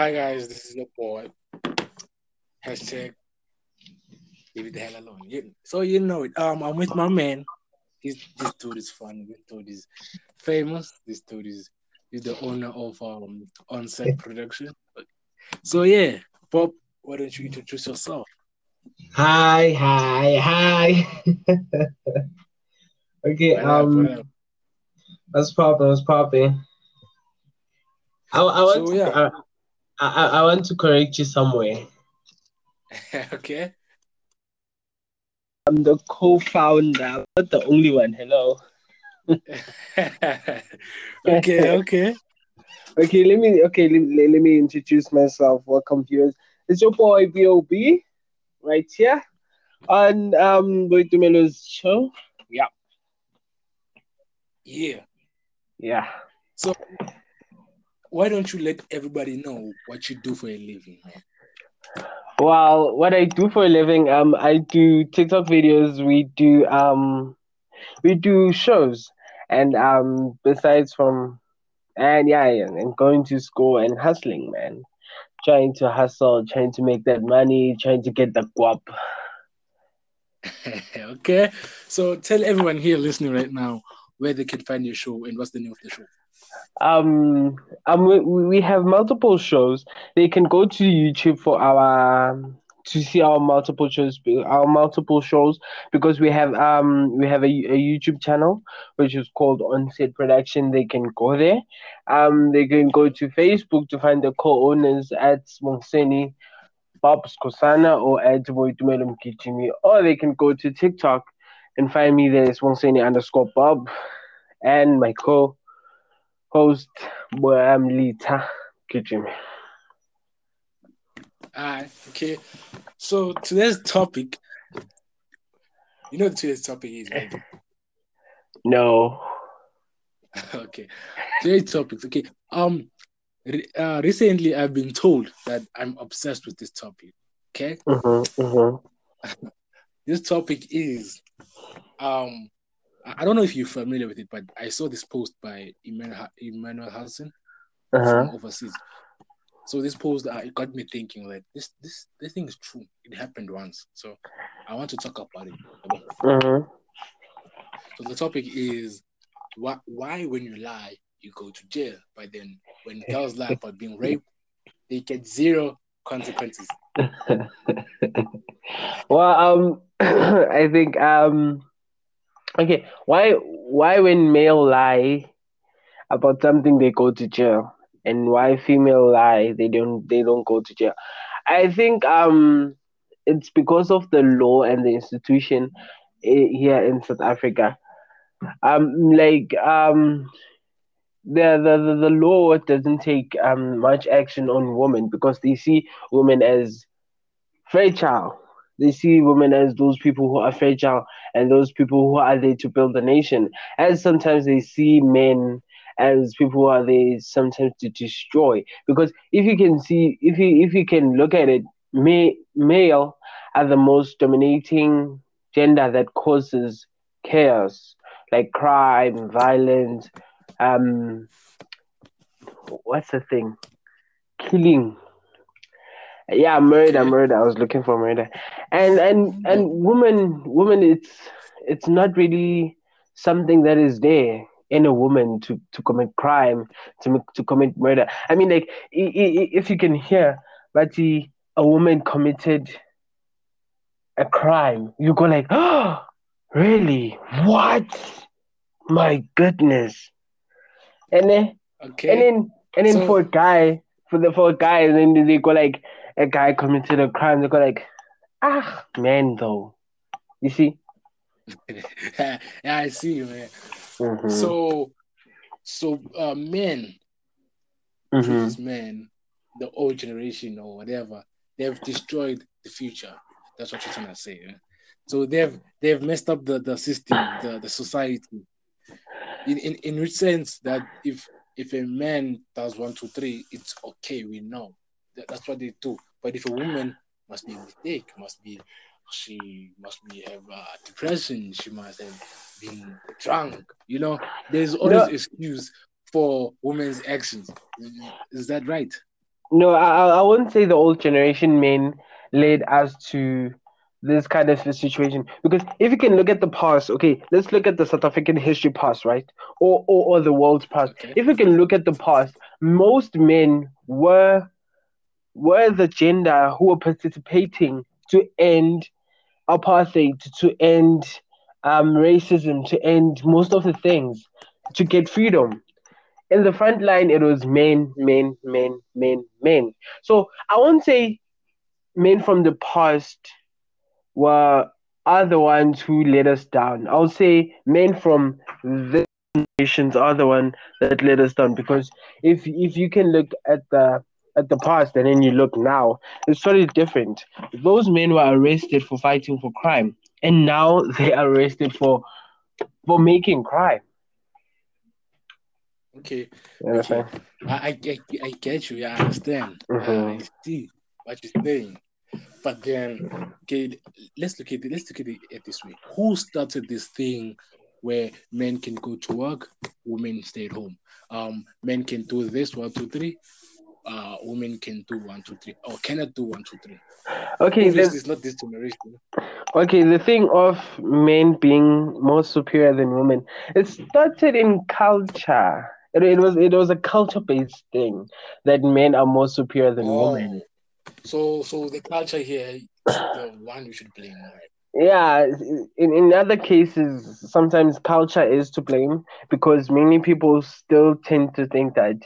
Hi guys, this is your boy. Hashtag leave it the hell alone. Yeah. So you know it. Um, I'm with my man. He's this dude is fun. This dude is famous. This dude is he's the owner of um on-set production. So yeah, Bob, why don't you introduce yourself? Hi, hi, hi. okay, What um, up? what's popping? What's popping? I, I want So yeah, uh, I, I, I want to correct you somewhere. okay. I'm the co-founder, not the only one. Hello. okay, okay. Okay, let me okay let, let, let me introduce myself. Welcome viewers. It's your boy B.O.B. right here on um Boitumelo's show. Yeah, Yeah. yeah. So why don't you let everybody know what you do for a living, man? Well, what I do for a living, um, I do TikTok videos. We do um, we do shows, and um, besides from and yeah, yeah, and going to school and hustling, man. Trying to hustle, trying to make that money, trying to get the guap. okay. So tell everyone here listening right now where they can find your show and what's the name of the show. Um, um, we, we have multiple shows. They can go to YouTube for our to see our multiple shows, our multiple shows, because we have um we have a, a YouTube channel which is called Onset Production. They can go there. Um, they can go to Facebook to find the co-owners at Monseni Bob Skosana or at Boitumelo Mkichimi, or they can go to TikTok and find me there. It's Monseni underscore Bob and my co host boy I'm Lita Kichimi. Alright, okay. So today's topic, you know what today's topic is, right? No. okay. Today's topic, okay. Um uh, recently I've been told that I'm obsessed with this topic. Okay. Mm-hmm, mm-hmm. This topic is um I don't know if you're familiar with it, but I saw this post by Emmanuel, Emmanuel Hansen Uh-huh. from overseas. So this post uh, it got me thinking like this this this thing is true. It happened once. So I want to talk about it. Mm-hmm. So the topic is why why when you lie you go to jail, but then when girls lie about being raped, they get zero consequences. well, um, I think um, okay. Why why when male lie about something they go to jail, and why female lie they don't they don't go to jail? I think um, it's because of the law and the institution eh, here in South Africa. Um, like um, the, the the the law doesn't take um much action on women because they see women as fragile. They see women as those people who are fragile and those people who are there to build the nation. As sometimes they see men as people who are there sometimes to destroy. Because if you can see, if you if you can look at it, ma- male are the most dominating gender that causes chaos, like crime, violence. Um, what's the thing? Killing yeah murder Okay. murder. I was looking for murder. And and and woman woman it's it's not really something that is there in a woman to to commit crime to make- to commit murder. I mean like if you can hear but the, a woman committed a crime you go like oh really? What? My goodness. And then okay. and then and then for a guy for the for a guy and then they go like a guy committed a crime they go like ah man though you see yeah, I see you, man. mm-hmm. So so uh, men, Mm-hmm. men, the old generation or whatever, they've destroyed the future. That's what you're trying to say. Yeah? So they've they've messed up the, the system, the, the society. In, in in which sense that if if a man does one, two, three, it's okay, we know. That, that's what they do. But if a woman must be a mistake, must be she must be have uh, depression, she must have been drunk, you know, there's always No. excuse for women's actions. Is that right? No, I I won't say the old generation men led us to this kind of a situation because if you can look at the past, okay, let's look at the South African history past, right, or or, or the world's past. Okay. If you can look at the past, most men were were the gender who were participating to end apartheid, to end um, racism, to end most of the things, to get freedom. In the front line, it was men, men, men, men, men. So I won't say men from the past were are the ones who let us down. I'll say men from the nations are the one that let us down because if if you can look at the at the past and then you look now, it's totally different. Those men were arrested for fighting for crime, and now they are arrested for for making crime. Okay. You understand? I, I, I, I get you. I understand. Mhm. I see what you're saying. But then, okay, let's look at it. Let's look at it at this way. Who started this thing where men can go to work, women stay at home? Um, men can do this one, two, three. Uh, women can do one, two, three, or cannot do one, two, three. Okay, there's it's not this generation. Okay, the thing of men being more superior than women, it started in culture. It, it was it was a culture based thing that men are more superior than women. So so the culture here, the one we should blame, right? Yeah, in, in other cases, sometimes culture is to blame because many people still tend to think that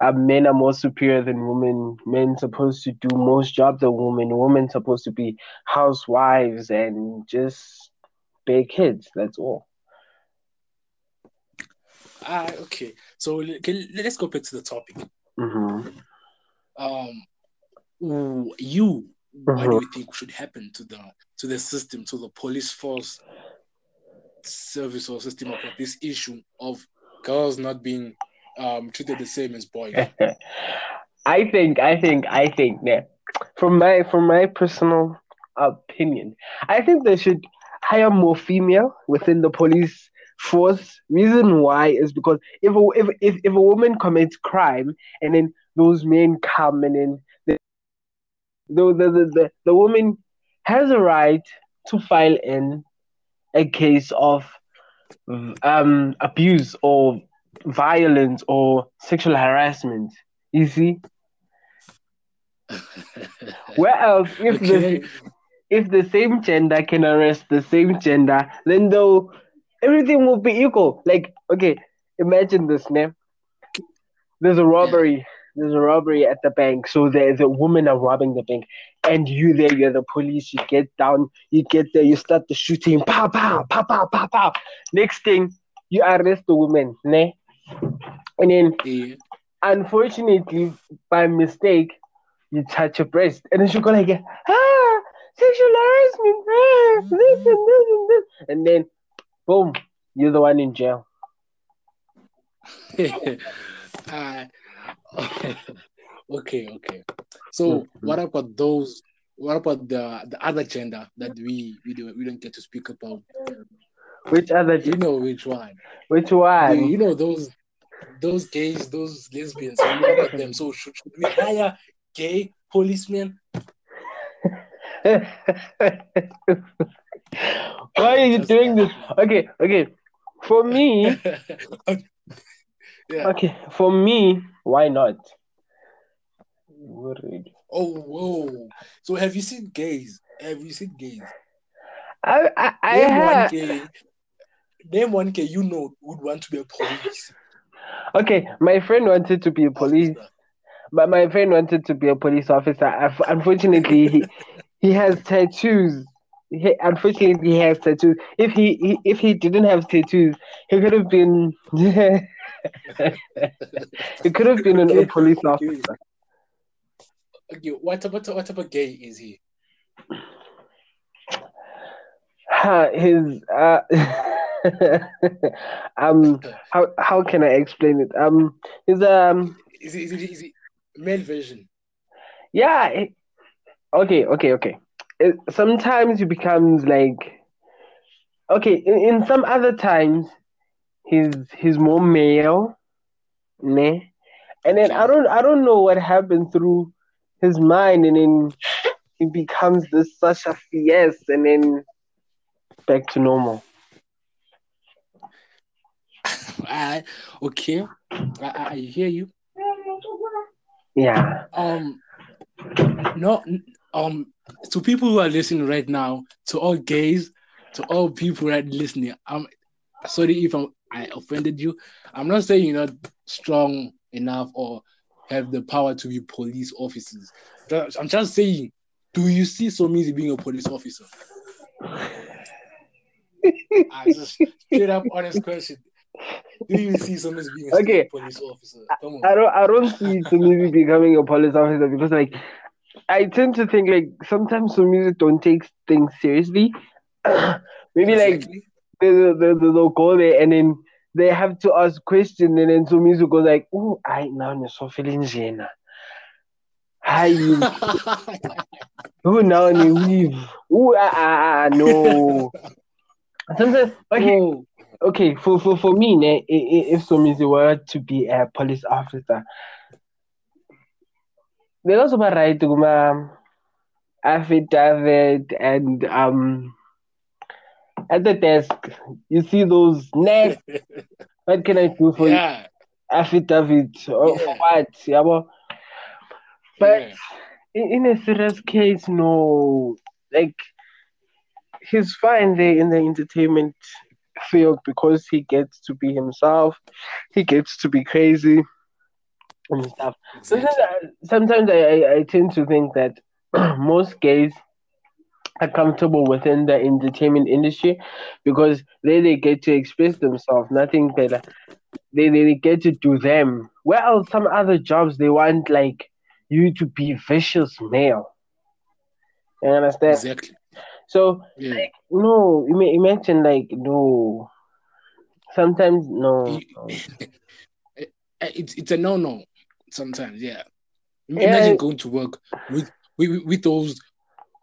uh, men are more superior than women. Men supposed to do most jobs than women. Women supposed to be housewives and just bear kids. That's all. Ah, okay. So can, let's go back to the topic. hmm Um, you, what Mhm. do you think should happen to the to the system, to the police force service or system about this issue of girls not being um treated the same as boys? I think, I think, I think, yeah. From my from my personal opinion, I think they should hire more female within the police force. Reason why is because if a, if if if a woman commits crime and then those men come and then the the the, the, the, woman has a right to file in a case of um abuse or violence or sexual harassment. You see? Where else if okay. the if the same gender can arrest the same gender, then though everything will be equal. Like, okay, imagine this, ne? There's a robbery. There's a robbery at the bank. So there's a woman are robbing the bank, and you there, you're the police. You get down, you get there, you start the shooting. Pow, pow, pow, pow, pow, pow. Next thing, you arrest the woman, ne? And then Yeah. unfortunately, by mistake, you touch her breast, and then she go like, ah, sexual harassment, ah, this and this and this, and then, boom, you're the one in jail. uh, okay, okay. So Mhm. what about those? What about the the other gender that we we don't we don't get to speak about? Which other, You know which one? which one? you know those those gays, those lesbians. You know about them. So should, should we hire gay policemen? Why are you doing this? Okay, okay. For me, yeah. okay, for me, why not? Worried. Oh, whoa. So have you seen gays? Have you seen gays? I, I, I Name one have. gay. Name one gay you know would want to be a police Okay, my friend wanted to be a police, officer. but my friend wanted to be a police officer. Unf- Unfortunately, he, he has tattoos. He, unfortunately, he has tattoos. If he, he if he didn't have tattoos, he could have been he could have been an, a Okay, police officer. Okay, what about what of gay is he? His uh, um how how can I explain it? Um, his um Is he is he, is he male version? yeah. It, okay, okay, okay. It, sometimes he becomes like okay. In, in some other times, he's he's more male, ne? and then I don't I don't know what happened through his mind, and then he becomes this such a fierce, and then back to normal. I, okay, I, I hear you. Yeah. Um, no, um, to people who are listening right now, to all gays, to all people right listening, I'm sorry if I'm, I offended you. I'm not saying you're not strong enough or have the power to be police officers. I'm just saying, do you see Somizi being a police officer? I just straight up honest question. Do you see Somizi being a Okay. police officer? Come on. I don't I don't see Somizi becoming a police officer because like I tend to think like sometimes Somizi don't take things seriously. Maybe like Exactly. they, they, they, they'll go there and then they have to ask questions and then some Somizi goes like, oh I now you're so feeling Jena. Hi who now you leave? Ooh ah, ah, no. Sometimes okay oh, okay for for for me ne, if Somizi were to be a police officer they also ba right kuma affidavit and um at the desk you see those next what can I do for you yeah. affidavit or for Yeah. what yabo but yeah. in, in a serious case no like he's fine there in the entertainment field because he gets to be himself he gets to be crazy and stuff sometimes Exactly. I, sometimes I, I, I tend to think that most gays are comfortable within the entertainment industry because there they get to express themselves nothing better uh, they, they, they get to do them well some other jobs they want like you to be vicious male you understand Exactly. so Yeah. no ima- imagine like no sometimes no, It's it's a no no. Sometimes, yeah. Yeah. Imagine going to work with with, with those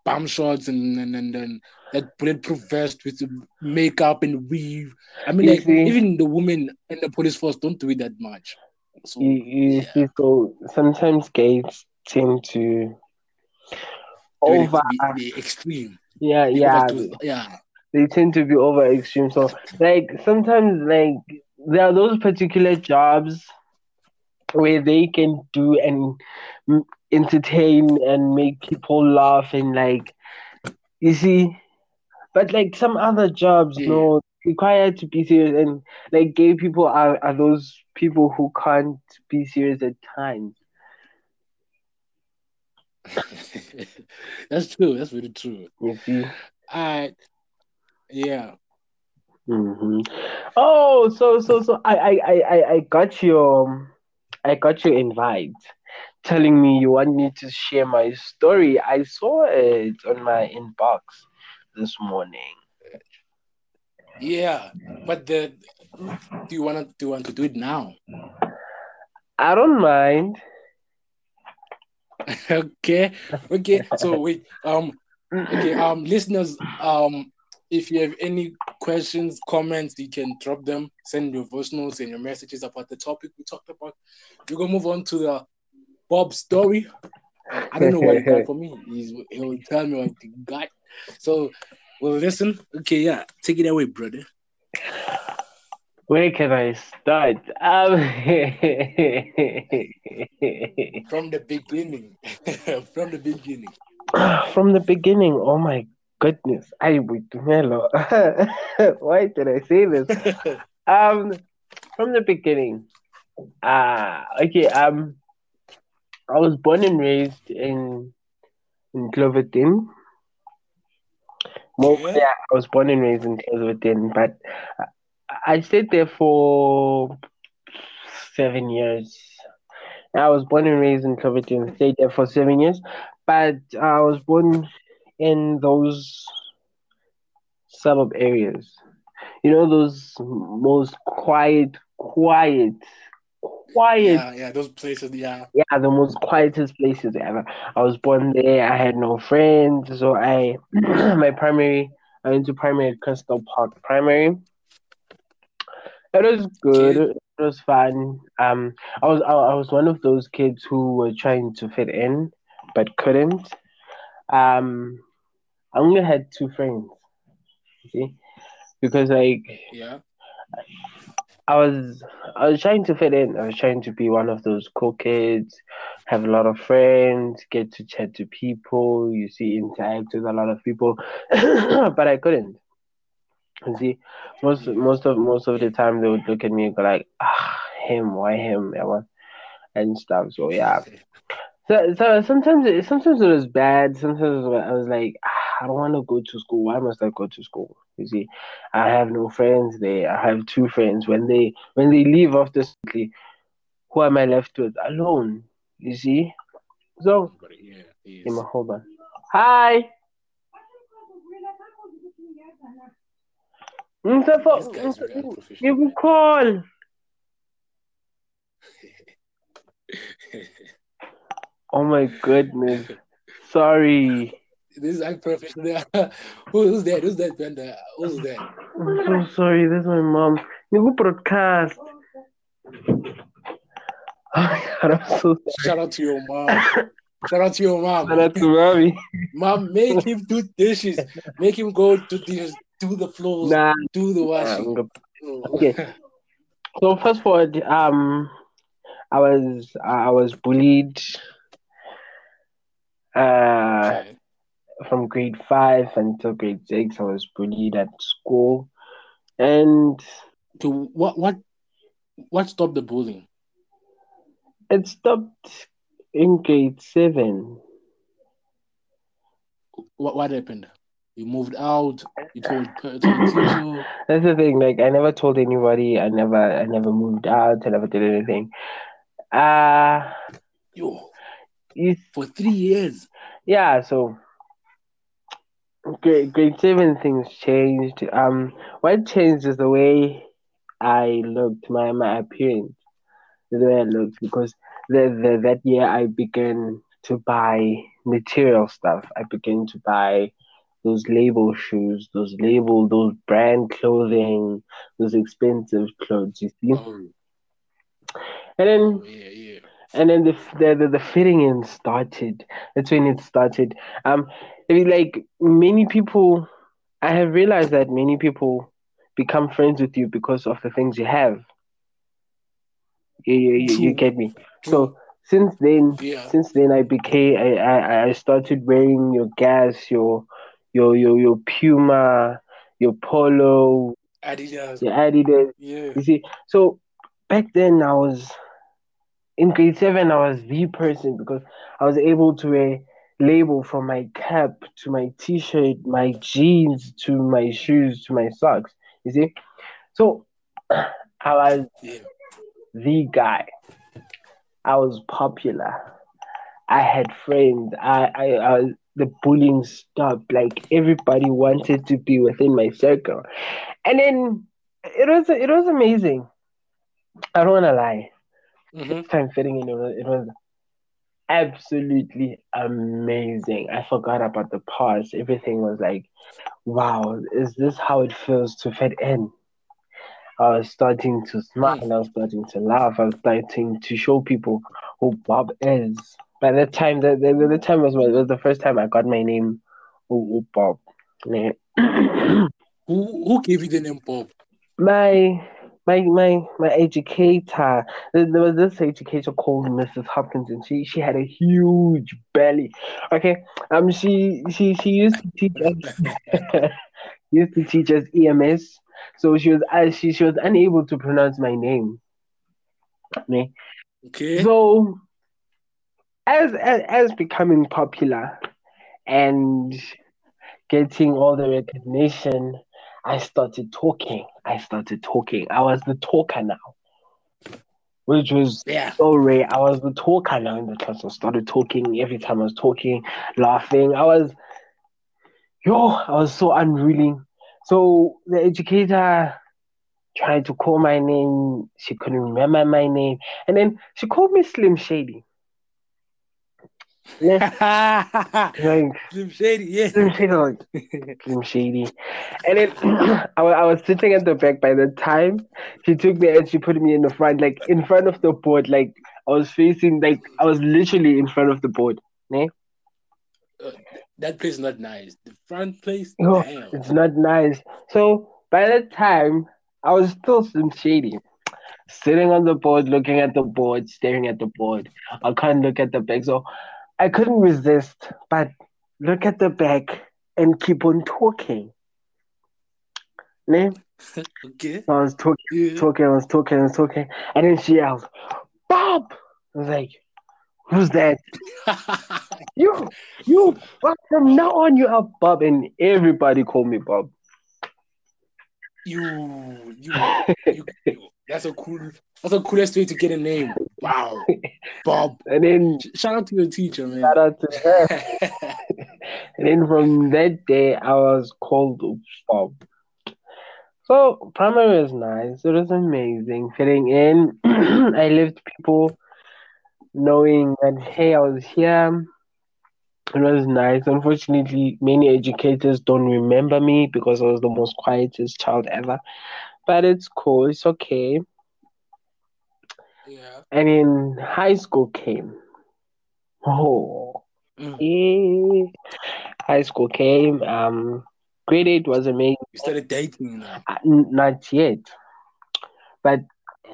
bomb shots and and and, and that bulletproof vest with makeup and weave. I mean, like see? even the women in the police force don't do it that much. So you, you yeah. see so sometimes gays tend to over the, the extreme. yeah The yeah overdose. yeah. they tend to be over extreme so like sometimes like there are those particular jobs where they can do and entertain and make people laugh and like you see but like some other jobs Yeah. no required to be serious and like gay people are, are those people who can't be serious at times That's true. That's really true. you see Uh, yeah. hmm Oh, so so so I I I I- I got your I got your invite, telling me you want me to share my story. I saw it on my inbox this morning. Yeah. But the do you wanna do you want to do it now? I don't mind. okay. Okay. So wait. Um okay, um listeners, um if you have any questions, comments, you can drop them, send your voice notes and your messages about the topic we talked about. We're gonna move on to the Bob story. Uh, I don't know what he got for me. He's, he'll tell me what he got. So we'll listen. Okay, yeah. Take it away, brother. Where can I start? Um, From the beginning. From the beginning. from the beginning. Oh my goodness! I would Melo. Why did I say this? Um, from the beginning. Ah, okay. Um, I was born and raised in in Cloverton. Well, yeah, I was born and raised in Cloverton, but I, I stayed there for seven years. I was born and raised in Cloverton, stayed there for seven years, but I was born in those suburb areas. You know, those most quiet, quiet, quiet Yeah, yeah, those places, yeah. yeah, the most quietest places ever. I was born there. I had no friends, so I my primary I went to primary at Crystal Park Primary. It was good. It was fun. Um, I was I, I was one of those kids who were trying to fit in, but couldn't. Um, I only had two friends. See, because like Yeah. I was I was trying to fit in. I was trying to be one of those cool kids, have a lot of friends, get to chat to people, you see, interact with a lot of people, but I couldn't. You see, most most of most of the time they would look at me and go like, ah, him, why him, and stuff. So yeah. So, so sometimes it, sometimes it was bad. Sometimes I was like, ah, I don't want to go to school. Why must I go to school? You see, I have no friends there. I have two friends. When they when they leave after school, who am I left with? Alone. You see. So, yeah, he hold on. Hi. Msafo, This guy's very give me call. Oh my goodness. Sorry. This is unprofessional. Who, who's that? Who's that? Who's that? I'm so sorry. This is my mom. You broadcast. Oh god, I'm so sorry. Shout out to your mom. Shout out to your mom. Shout out to mommy. Mom, make him do dishes. Make him go to dishes, do the floors, Nah, do the washing. good. Okay. So fast forward, um, I was I was bullied. Uh. From grade five until grade six, I was bullied at school, and So what what what stopped the bullying? it stopped in grade seven. What what happened? You moved out. You told. That's the thing. Like, I never told anybody. I never, I never moved out. I never did anything. Uh, Yo, for three years. yeah. So, grade grade seven things changed. Um, what changed is the way I looked, my my appearance, the way I looked, because the, the that year I began to buy material stuff. I began to buy those label shoes, those label, those brand clothing, those expensive clothes. You see, Oh, and then oh yeah, yeah. And then the, the the the fitting in started. That's when it started. Um, I mean, like many people, I have realized that many people become friends with you because of the things you have. You you, you, you get me. So since then, Yeah. since then I became I, I I started wearing your gas, your your your your Puma, your Polo, Adidas. your Adidas. Yeah. You see, so back then I was in grade seven. I was the person because I was able to wear label from my cap to my t-shirt, my jeans to my shoes to my socks. You see, so I was the guy. I was popular. I had friends. I, I, I the bullying stopped. Like everybody wanted to be within my circle, and then it was it was amazing. I don't want to lie. Hmm This time fitting in, it was, it was absolutely amazing. I forgot about the past. Everything was like, wow, is this how it feels to fit in? I was starting to smile. I was starting to laugh. I was starting to show people who Bob is. By that time, the, the, the time was, was the first time I got my name, oh, Bob. Who who gave you the name Bob? my my my my educator there there was this educator called mrs hopkinson she she had a huge belly okay um she she she used to teach us used to teach us ems so she was uh, she, she was unable to pronounce my name Me. Okay. so as, as as becoming popular and getting all the recognition I started talking. I started talking. I was the talker now, which was Yeah. so rare. I was the talker now in the class. I started talking every time I was talking, laughing. I was, yo, I was so unruly. So the educator tried to call my name. She couldn't remember my name. And then she called me Slim Shady. like Slim Shady, yeah. Slim Shady, like Slim Shady. And then I, I was sitting at the back by the time she took me and she put me in the front, like in front of the board, like I was facing, like I was literally in front of the board. Ne? Uh, that place is not nice. The front place, Oh, damn. It's not nice. So by that time I was still Slim Shady, sitting on the board, looking at the board, staring at the board. I can't look at the back, so I couldn't resist, but look at the back and keep on talking. Ne? Okay. I was talking, Yeah. talking, I was talking, I was talking, and then she yelled, "Bob!" I was like, "Who's that?" You, you. Bob, From now on, you are Bob, and everybody call me Bob. you, you, you, you. That's a cool. That's the coolest way to get a name. Wow, Bob. And then Shout out to your teacher, man. shout out to her. And then from that day, I was called Bob. So primary was nice. It was amazing fitting in. I lived people knowing that hey, I was here. It was nice. Unfortunately, many educators don't remember me because I was the most quietest child ever. But it's cool. It's okay. yeah. And then high school came. Oh. Mm. Yeah. High school came. Um, grade eight was amazing. You started dating now. Uh, n- Not yet, but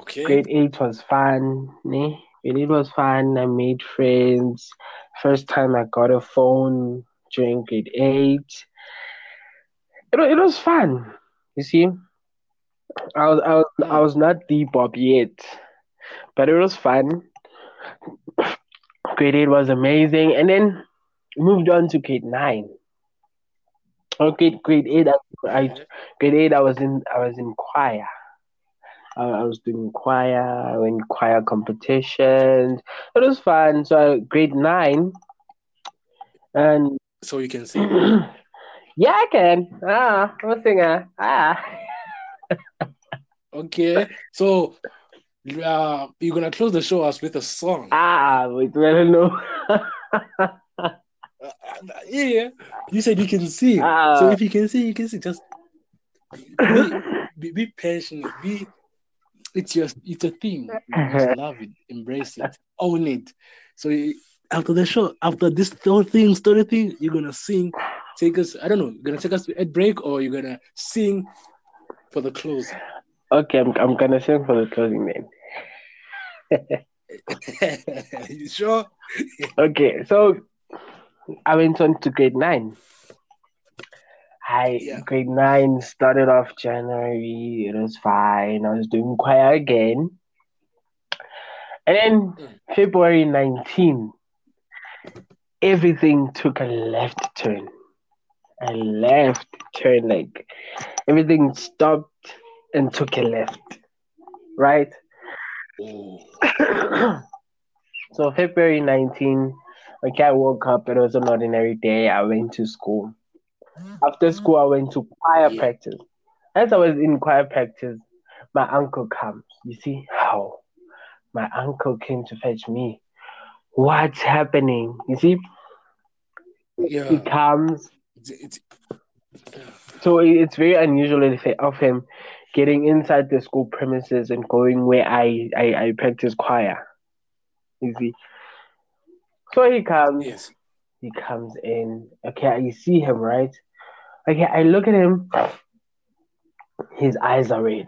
Okay. grade eight was fun. Ne? Grade eight was fun. I made friends. First time I got a phone during grade eight. It, it was fun. You see, I was I was I was not the Bob yet, but it was fun. Grade eight was amazing, and then moved on to grade nine. Okay, grade eight. I, I grade eight. I was in I was in choir. I, I was doing choir. I went choir competitions. It was fun. So grade nine, and So you can sing. yeah, I can. Ah, I'm a singer. Ah. Okay. So uh, you're gonna close the show us with a song. Ah, wait, I don't know. Uh, yeah. You said you can sing. Ah. so if you can sing, you can sing. Just be, be, be passionate. Be it's your it's a thing. You love it, embrace it, own it. So after the show, after this whole thing, story thing, you're gonna sing. Take us. I don't know. You're gonna take us to a break, or you're gonna sing for the close. Okay, I'm I'm gonna send for the closing then. you sure? Okay, so I went on to grade nine. I Yeah. grade nine started off January. It was fine. I was doing choir again, and then Mm. February 19, everything took a left turn. A left turn, like everything stopped and took a left, right? So February 19, okay, I woke up. It was an ordinary day. I went to school. Mm-hmm. After school, I went to choir practice. As I was in choir practice, my uncle comes. You see how my uncle came to fetch me. What's happening? You see, he comes. It's, it's, So it's very unusual of of him getting inside the school premises and going where I, I, I practice choir. You see. So he comes. yes. He comes in. Okay, I see him, right? Okay, I look at him. His eyes are red.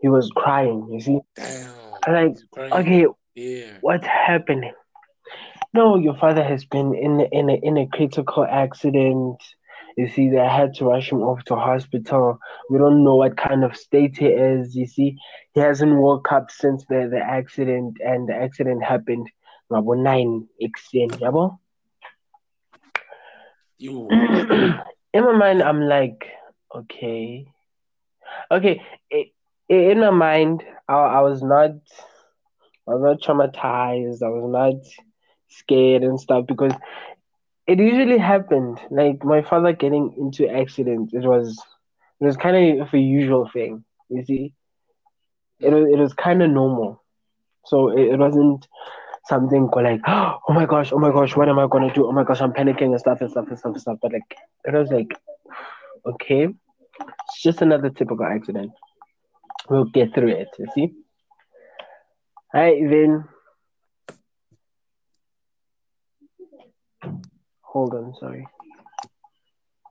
He was crying, you see? Damn. I'm like, okay, Yeah. what's happening? No, your father has been in in a, in a critical accident. You see, they had to rush him off to hospital. We don't know what kind of state he is. You see, he hasn't woke up since the, the accident, and the accident happened ngabo nine ekuseni, yabo? In my mind, I'm like, okay, okay. In my mind, I, I was not, I was not traumatized. I was not scared and stuff because it usually happened. Like my father getting into accidents, it was, it was kind of a usual thing. You see, it was, it was kind of normal. So it, it wasn't something like, oh my gosh, oh my gosh, what am I gonna do? Oh my gosh, I'm panicking and stuff and stuff and stuff and stuff. But like, it was like, okay, it's just another typical accident. We'll get through it. You see. Hi, then. Hold on, sorry.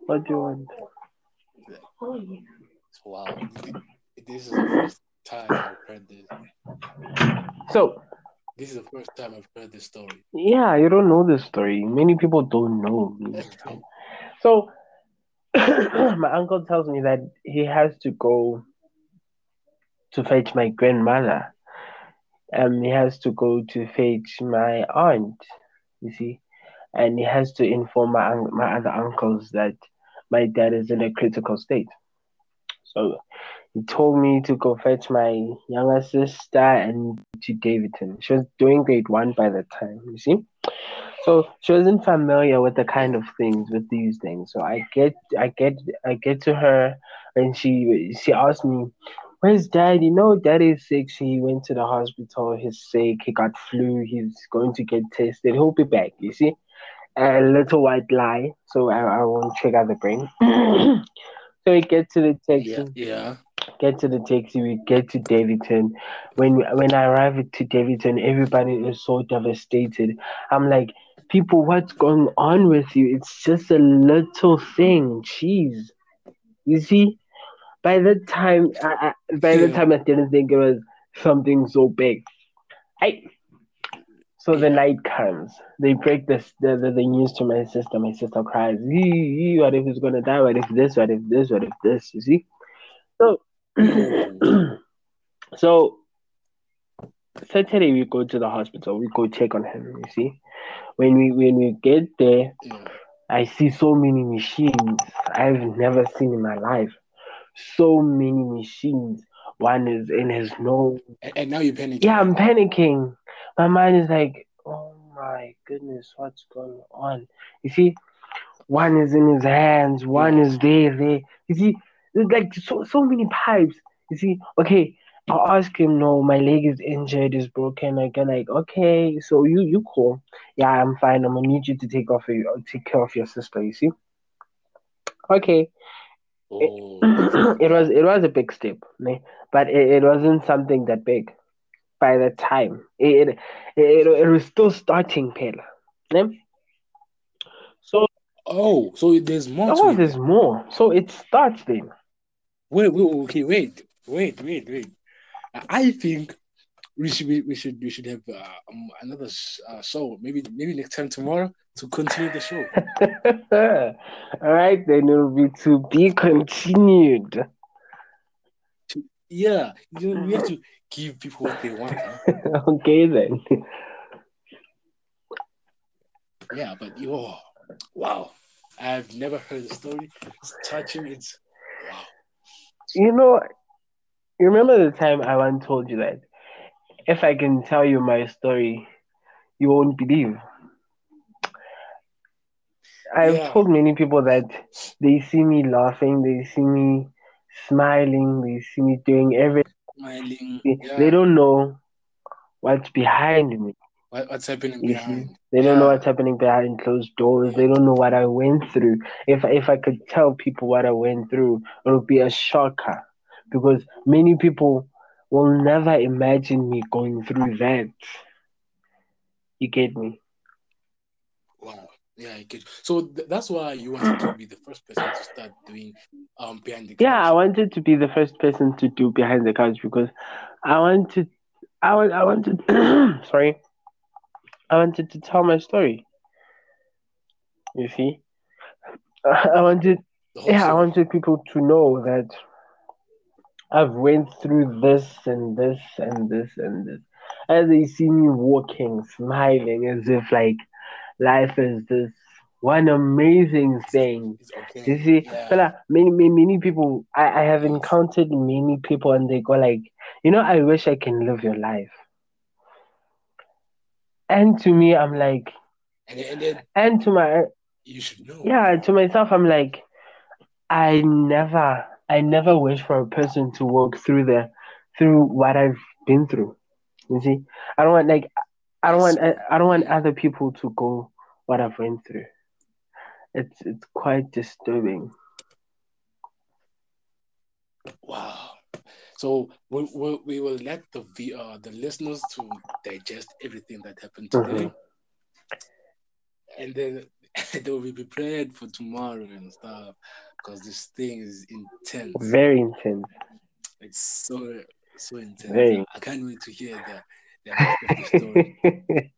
What do you want? Wow. This is the first time I've heard this. So, This is the first time I've heard this story. yeah, you don't know this story. Many people don't know. So, my uncle tells me that he has to go to fetch my grandmother. Um, he has to go to fetch my aunt. You see, and he has to inform my my other uncles that my dad is in a critical state. So he told me to go fetch my younger sister and to Daveyton. She was doing grade one by the time, you see. So she wasn't familiar with the kind of things with these things. So I get I get I get to her and she she asked me, Where's dad? You know dad is sick. He went to the hospital, he's sick, he got flu, he's going to get tested, he'll be back, you see? A little white lie, so I, I won't trigger the brain. so we get to the taxi Yeah, yeah. get to the taxi, we get to Daveyton. When when I arrive to Daveyton, everybody is so devastated. I'm like, people, what's going on with you? It's just a little thing. Jeez. You see? By the time I, I by the time I didn't think it was something so big. I so the night comes. They break this the, the, the news to my sister. My sister cries, "Ee, what if he's gonna die? What if this? What if this? What if this? You see? So so Saturday we go to the hospital. We go check on him. You see, when we when we get there, Yeah. I see so many machines I've never seen in my life. So many machines. One is in his nose. And, and now you're panicking. Yeah, I'm panicking. My mind is like, oh my goodness, what's going on? You see, one is in his hands, one is there, there. You see, there's like so so many pipes. You see, okay, I'll ask him, no, my leg is injured, is broken. I can like, okay, so you you cool. Yeah, I'm fine. I'm gonna need you to take off your take care of your sister, you see? Okay. Oh. it was it was a big step, but it, it wasn't something that big by the time. It it, it, it was still starting pale. Ne? So Oh, so there's more oh, it. there's more. So it starts then. Wait, wait, okay, wait, wait, wait, wait. I think we should be, we should we should have uh, um, another uh, show. Maybe maybe next time tomorrow to continue the show. All right, then it will be to be continued. Yeah, you know, we have to give people what they want. okay then. Yeah, but you, oh, wow, I've never heard the story. It's touching. It's wow. You know, you remember the time I once told you that if I can tell you my story, you won't believe. I've Yeah. told many people that they see me laughing, they see me smiling, they see me doing everything. Smiling. They Yeah. don't know what's behind me. What, what's happening You see, behind? they don't know what's happening behind closed doors. They don't know what I went through. If if I could tell people what I went through, it would be a shocker, because many people will never imagine me going through that. You get me? Yeah, I get. So th- that's why you wanted to be the first person to start doing um behind the Yeah, I wanted to be the first person to do behind the couch because I wanted, I want, I wanted. sorry, I wanted to tell my story. You see, I wanted yeah, I wanted people to know that I've went through this and this and this and this. As they see me walking, smiling, as if like life is this one amazing thing. Okay. You see, Yeah. fella, many, many, many people. I, I have encountered many people, and they go like, you know, I wish I can live your life. And to me, I'm like, And then, and then and to my you should know. yeah, to myself, I'm like, I never, I never wish for a person to walk through the, through what I've been through. You see, I don't want like, I don't want I, I don't want other people to go what I've went through. It's it's quite disturbing. Wow. So we, we, we will let the v- uh, the listeners to digest everything that happened today, Mhm. and then they will be prepared for tomorrow and stuff. Because this thing is intense. Very intense. It's so so intense. Very. I can't wait to hear the rest the story.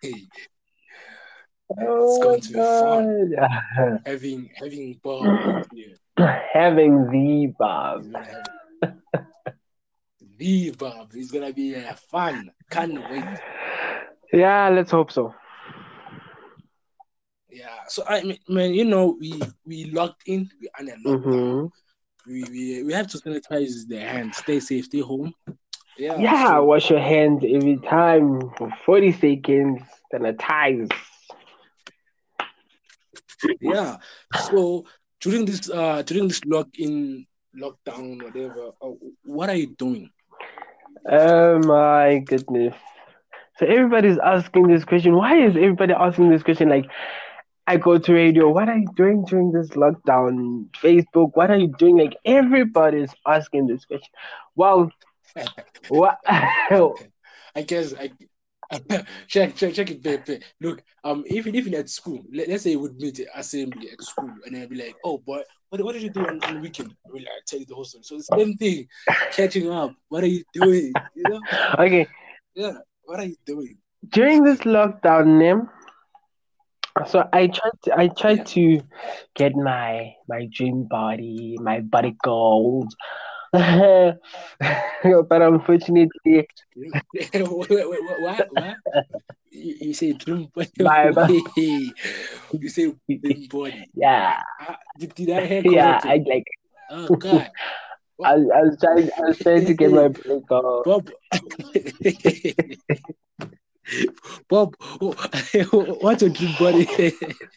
Hey, oh going to be fun. Having having Bob here, Having the Bob. have the Bob. It's gonna be uh, fun. Can't wait. Yeah, let's hope so. Yeah. So I mean, man, you know, we we locked in. We under lockdown. hmm We, we we have to sanitize the hands. Stay safe. Stay home. Yeah. Yeah, wash your hands every time for 40 seconds, sanitize. yeah. So during this uh during this lock in lockdown whatever, uh, what are you doing? Oh my goodness. So everybody's asking this question. Why is everybody asking this question? Like, I go to radio, what are you doing during this lockdown? Facebook, what are you doing? Like, everybody's asking this question. Well, what? I guess I check check check it, babe, babe. Look, um, even even at school, let, let's say we would meet assembly at school, and I'd be like, "Oh, boy, what, what did you do on, on the weekend?" I will like, tell you the whole story. So the same thing, catching up. What are you doing? You know? okay, Yeah. What are you doing? during this lockdown, Nim, so I tried to, I tried Yeah. to get my my dream body, my body goals. but unfortunately, wait, what? What? You, you say dream body? You say dream body? yeah, Ah, did, did I hear yeah. I like Oh God, I, I was trying I was trying to get my body goal. Bob. Bob, what's a dream body?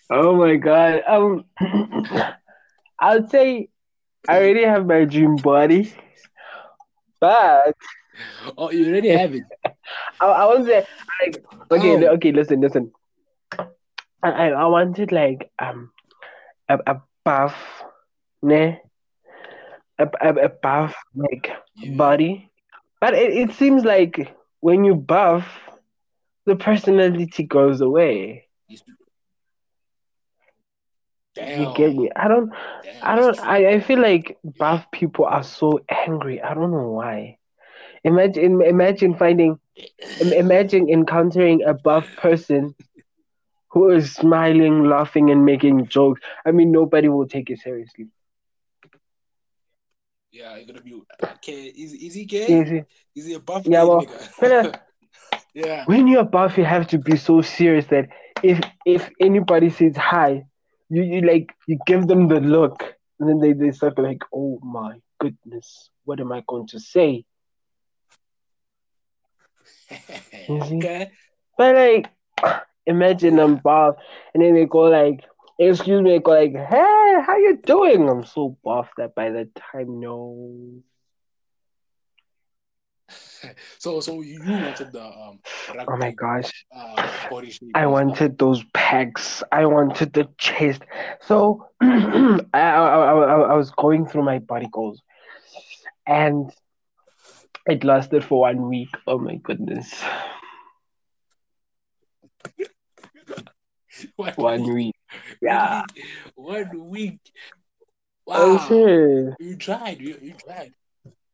Oh my god. Um I'd say I already have my dream body. But oh, you already have it. I, I was there like okay, Oh. okay, listen, listen. I, I, I wanted like um a, a buff, ne? A, a, a buff like Yeah. body. But it, it seems like when you buff, the personality goes away. You get me? I don't I don't. I, I feel like buff people are so angry. I don't know why. Imagine imagine finding imagine encountering a buff person who is smiling, laughing and making jokes. I mean nobody will take it seriously. Yeah, you're gonna be okay. Is is he gay? You see? Is he a buff Yeah, well, yeah. When you're buff you have to be so serious that if if anybody says hi, you, you like you give them the look and then they, they start like, oh my goodness, what am I going to say? Okay. But like, imagine I'm buff, and then they go like, "Excuse me," they go like, "Hey, how you doing?" I'm so buff that by the time, no. So so you wanted the um Oh my gosh, uh. I wanted those pegs I wanted the chest. So I, I, I, I was going through my body goals, and it lasted for one week. Oh my goodness, One one week. week. Yeah. One week. Oh Wow. shit. You tried. You, you tried.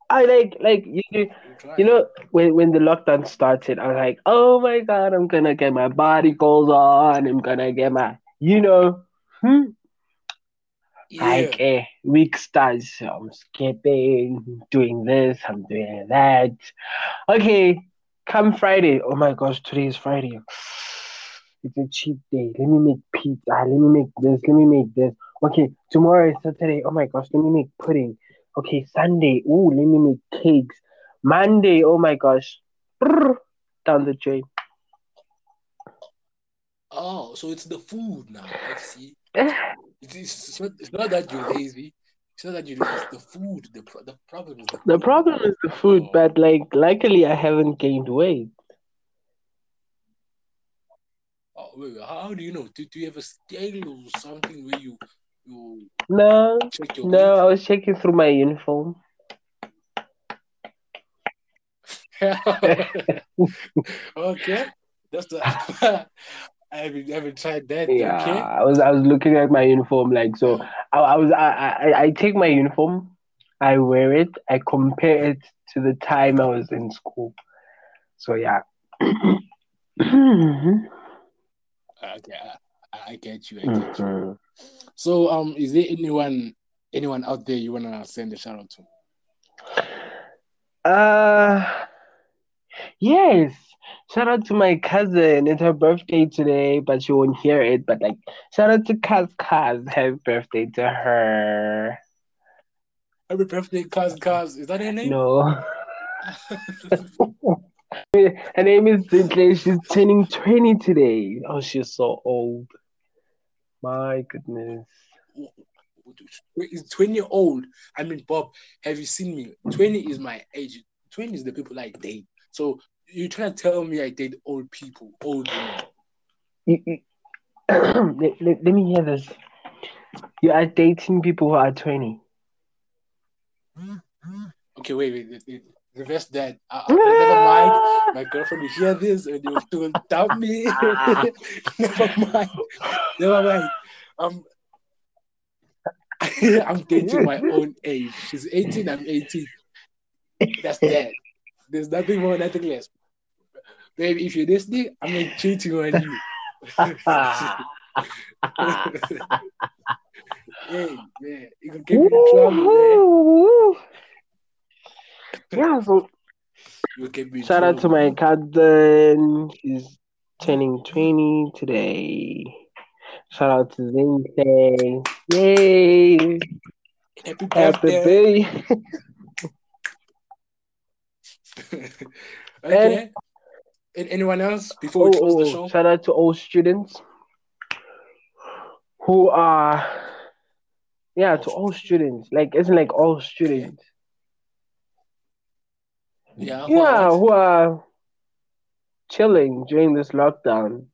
I like like you. You know, when when the lockdown started, I was like, "Oh my god, I'm gonna get my body goals on. I'm gonna get my, you know, hmm? yeah. like eh, week starts. I'm skipping, doing this, I'm doing that. Okay, come Friday. Oh my gosh, today is Friday. It's a cheap day. Let me make pizza. Let me make this. Let me make this. Okay, tomorrow is Saturday. Oh my gosh, let me make pudding. Okay, Sunday. Ooh, let me make cakes. Monday. Oh my gosh, Brrr, down the drain. Oh, so it's the food now. I see. It's, it's, not, it's not that you're lazy. It's not that you. It's the food. The pro- the problem is the The food. problem is the food, Oh. but like, luckily, I haven't gained weight. Oh, wait, how do you know? Do, do you have a scale or something where you you No, no, I was checking through my uniform. okay, that's the. I haven't, I haven't tried that. Yeah, Okay. I was I was looking at my uniform like so. I, I was I, I I take my uniform, I wear it, I compare it to the time I was in school. So yeah. Okay, I, get you. I get you. Mhm. So, um, is there anyone anyone out there you wanna send a shout out to? Uh yes. Shout out to my cousin. It's her birthday today, but she won't hear it. But like shout out to Kaz Kaz. Happy birthday to her. Happy birthday, cuz cuz. Is that her name? No. Her name is Zintle. She's turning 20 today. Oh, she's so old. My goodness. It's 20 old. I mean, Bob, have you seen me? 20 is my age. 20 is the people I date. So you trying to tell me I date old people, old women. You, you, let, let, let me hear this. You are dating people who are 20. Hmm? Hmm? Okay, wait, wait, wait, wait. Reverse that. Uh, uh, never mind. My girlfriend will hear this and you will still doubt me. never mind. Never mind. Um, I'm dating my own age. She's 18, I'm 18. That's that. There's nothing more, nothing less. Baby, if you're listening, I'm not cheating on you. hey, man, you can get me in trouble, man. Yeah, so You me in shout out to my cousin. He's turning 20 today. Shout out to Zintle. Yay! Happy Happy birthday. day. okay. And anyone else before Oh, we close the oh, show? shout out to all students who are, yeah, to all students. Like, isn't like all students. Yeah. who are Yeah, who are chilling during this lockdown.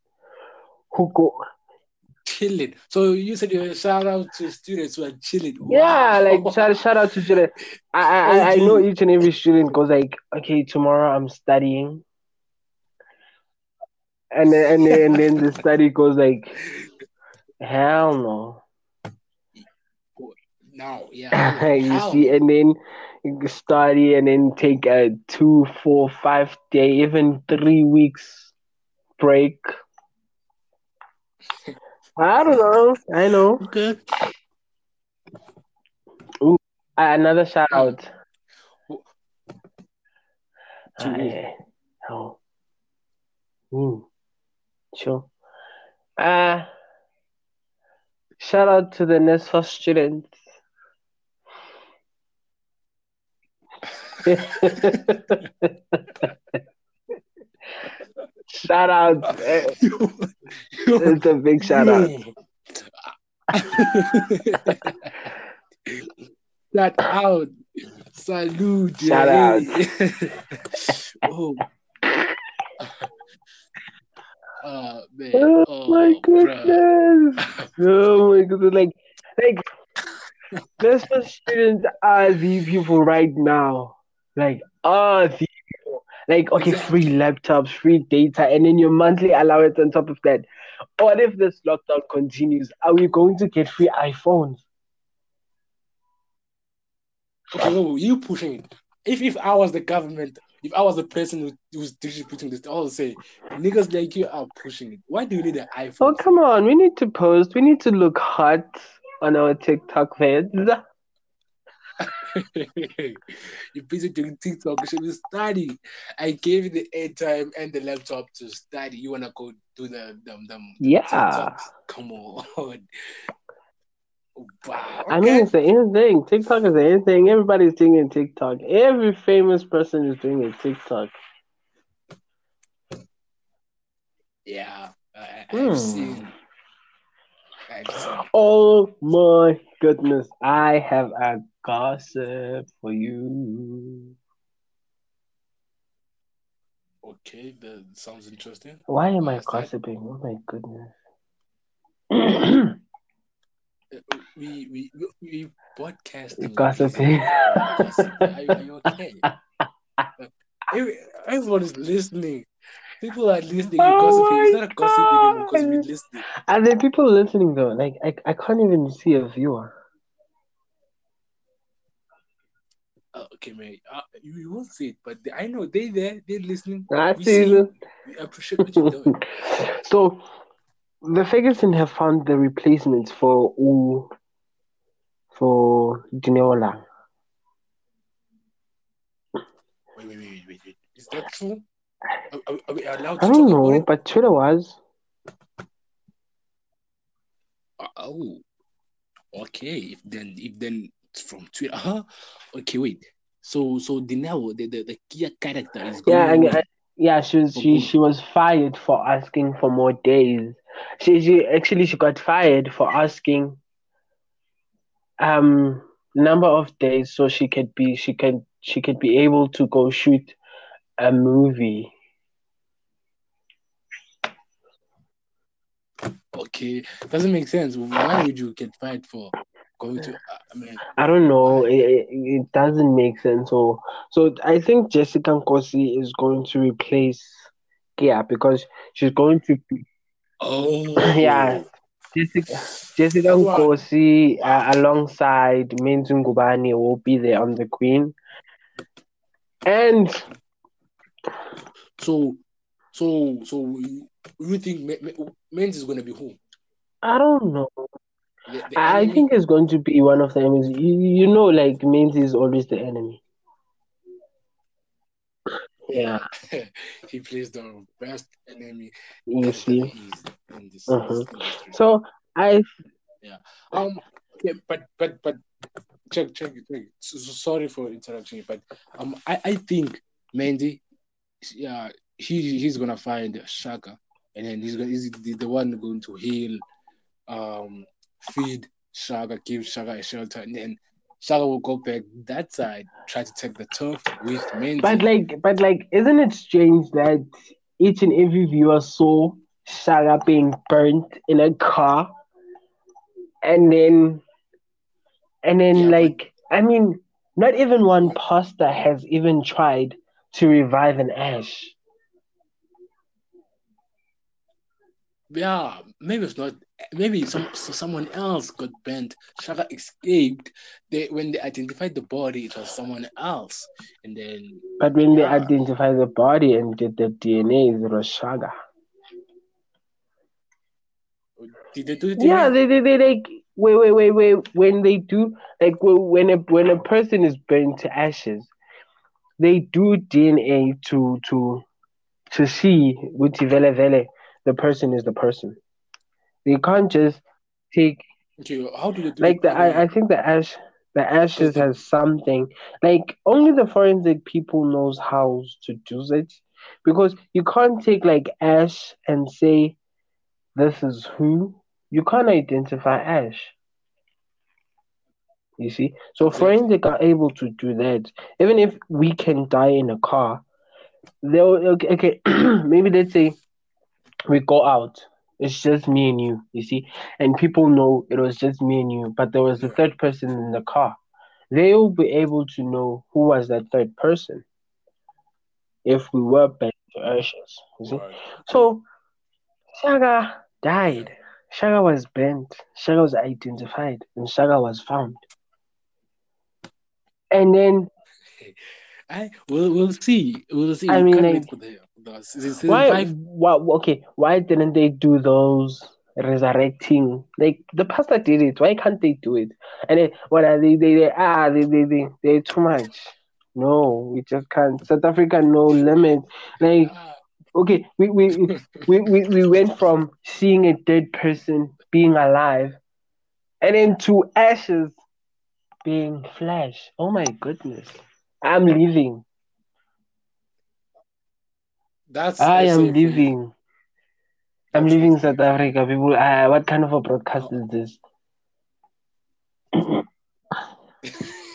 Who go, chilling. So you said you shout out to students who are chilling. yeah, Wow. like shout, shout out to students. I, I, I- I know each and every student goes like, okay, tomorrow I'm studying. And then, and then, and then the study goes like, hell no. now, yeah. you How? see, and then study and then take a two, four, five day, even three weeks break. I don't know. I know. Okay. Uh, another shout out. Ah, yeah. Oh. Mm. Sure. Uh, shout out to the NSFAS students. shout out. It's a big shout out. Shout out. Salute. Shout hey. oh. Uh, man. Oh Oh, my goodness. Oh my goodness. Like, like, NSFAS students are the people right now. Like, are the. Like, okay, free laptops, free data, and then your monthly allowance on top of that. What if this lockdown continues? Are we going to get free iPhones? Okay, whoa, you pushing it. If if I was the government, if I was the person who, who's distributing this, I would say niggas like you are pushing it. Why do you need an iPhone? Oh, come on. We need to post. We need to look hot on our TikTok vids. You're busy doing TikTok. You should be studying. I gave you the airtime and the laptop to study. You wanna go do the them them Yeah. TikToks? Come on. Wow. I mean, it's the in thing. TikTok is the in thing. Everybody's doing TikTok. Every famous person is doing a TikTok. yeah, I, Hmm. I've seen. Oh my goodness. I have a gossip for you. Okay, that sounds interesting. Why am I gossiping? Oh my goodness. Uh, We we we, we podcasting. Gossiping. Gossiping. Are, you- are you okay? Everyone is listening. People are listening. You're Oh gossiping. It's not a gossip anymore because we're listening. Are there people listening though? Like I, I can't even see a viewer. Uh, okay, man. Uh, you, you won't see it, but they, I know they there. They're listening. I We see see you. them. We appreciate what you're doing. so the Ferguson have found the replacements for U for Dineola. Wait, wait, wait, wait, wait. Is that true? Are, are, we allowed I don't know, but Twitter was. Uh, oh, okay. If then, if then it's from Twitter. Huh? Okay, wait. So, so the the, the key character is going Yeah, and, uh, yeah, she was she she was fired for asking for more days. She she actually she got fired for asking um number of days so she could be she can she could be able to go shoot a movie. Okay, doesn't make sense. Why would you get fired for going to? Uh, I mean, I don't know. It, it, doesn't make sense. So so I think Jessica Nkosi is going to replace Kia because she's going to be oh, yeah Jessica Jessica. Nkosi uh, alongside Menzi Ngubane will be there on the Queen. And So, so, so you, you think Me- Me- Men's is gonna be who? I don't know. The, the I I enemy? think it's going to be one of the enemies. You, you know, like Menzi is always the enemy. Yeah, he plays the best enemy you see. is in this, this. So I Yeah. Um, okay, but but but check check check. So, so sorry for interrupting you, but um, I I think Mandy, yeah, he he's gonna find Shaka, and then he's gonna he's the, the one going to heal, um, feed Shaka, give Shaka a shelter, and then Shaka will go back that side, try to take the turf with Mandy. But like, but like, isn't it strange that each and every viewer saw Shaka being burnt in a car, and then, and then Yeah, like, I mean, not even one pastor has even tried to revive an Ash. Yeah, maybe it's not. Maybe some so someone else got bent. Shaka escaped. They when they identified the body, it was someone else, and then But when they Yeah. identified the body and did the DNA, it was Shaka. did they do it? Yeah, they, they, they like wait, wait, wait, wait. When they do like when a when a person is burned to ashes, they do DNA to to to see with vele vele the person is the person. They can't just take Okay, how do they do like the I, I think the ash the ashes has something. Like only the forensic people knows how to do it. Because you can't take like ash and say this is who. You can't identify ash you see? So forensic are able to do that even if we can die in a car they'll okay, okay maybe let's say we go out it's just me and you you see? And people know it was just me and you but there was a third person in the car. They will be able to know who was that third person if we were bent to ashes you see? Right. so Shaka died. Shaka was bent. Shaka was identified and Shaka was found and then I we'll we'll see. We'll see. I mean, like, the, the why why okay why didn't they do those resurrecting? Like the pastor did it why can't they do it? And then what are they they, they ah they, they they they're too much. No we just can't. South africa no limit. Like Ah, okay we we, we, we we went from seeing a dead person being alive and then to ashes being flesh oh my goodness i'm leaving that's i am leaving I'm That's leaving. South Africa. People, uh, what kind of a broadcast is this?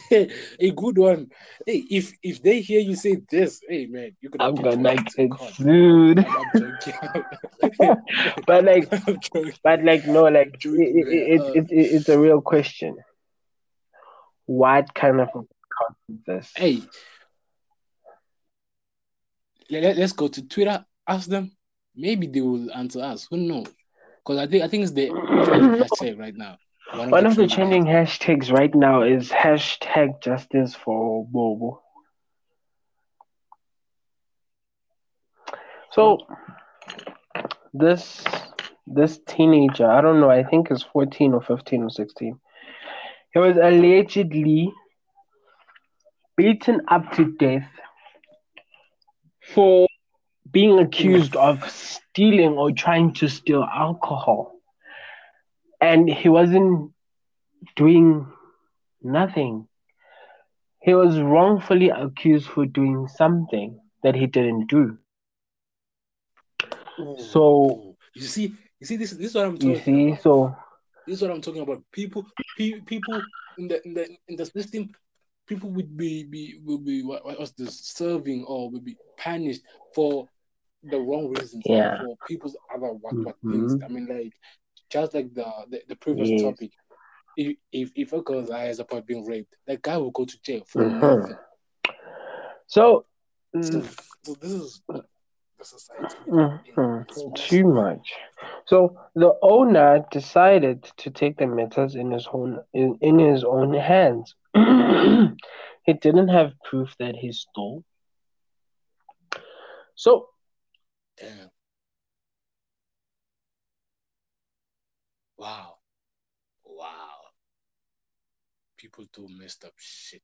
a good one. Hey, if if they hear you say this, hey man, you could. I'm gonna get sued. I'm, I'm joking. but like, but like, no, like, it, Joking, it, it, it, it, it's a real question. What kind of is this? Hey, let, let's go to Twitter. Ask them. Maybe they will answer us. Who knows? Because I think I think it's the hashtag right now. One of the trending hashtags right now is hashtag justice for Bobo. So this this teenager, I don't know, I think is 14 or 15 or 16. He was allegedly beaten up to death for being accused of stealing or trying to steal alcohol. And he wasn't doing nothing. He was wrongfully accused for doing something that he didn't do. So you see, you see this this is what I'm you see, about. so This is what I'm talking about. People, pe- people in the in the in the system, people would be be will be what what's this serving or will be punished for the wrong reasons. Yeah. For people's other what what things. Mhm. I mean, like just like the the, the previous Yes. topic. If if if a girl's eyes about being raped, that guy will go to jail for Mhm. nothing. so So, mm, so this is the society. mhm, too much. So the owner decided to take the matters in his own in, in his own hands. he didn't have proof that he stole. So Damn. Wow. Wow. People do messed up shit.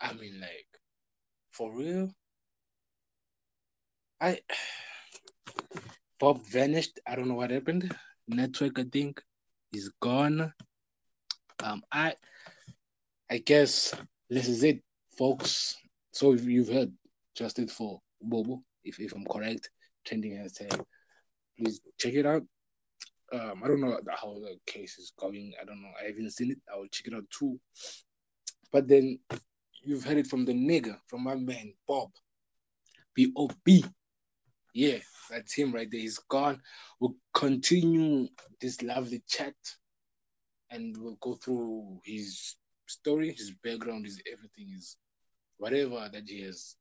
I mean, like, for real? I Bob vanished. I don't know what happened. Network, I think, is gone. Um, I I guess this is it, folks. So if you've heard just it for Bobo, if if I'm correct, trending hashtag. Please check it out. Um, I don't know how the case is going. I don't know. I haven't seen it. I will check it out too. But then you've heard it from the nigga, from my man Bob. B O B. Yeah, that's him right there. He's gone. We'll continue this lovely chat and we'll go through his story, his background, his everything, his whatever that he has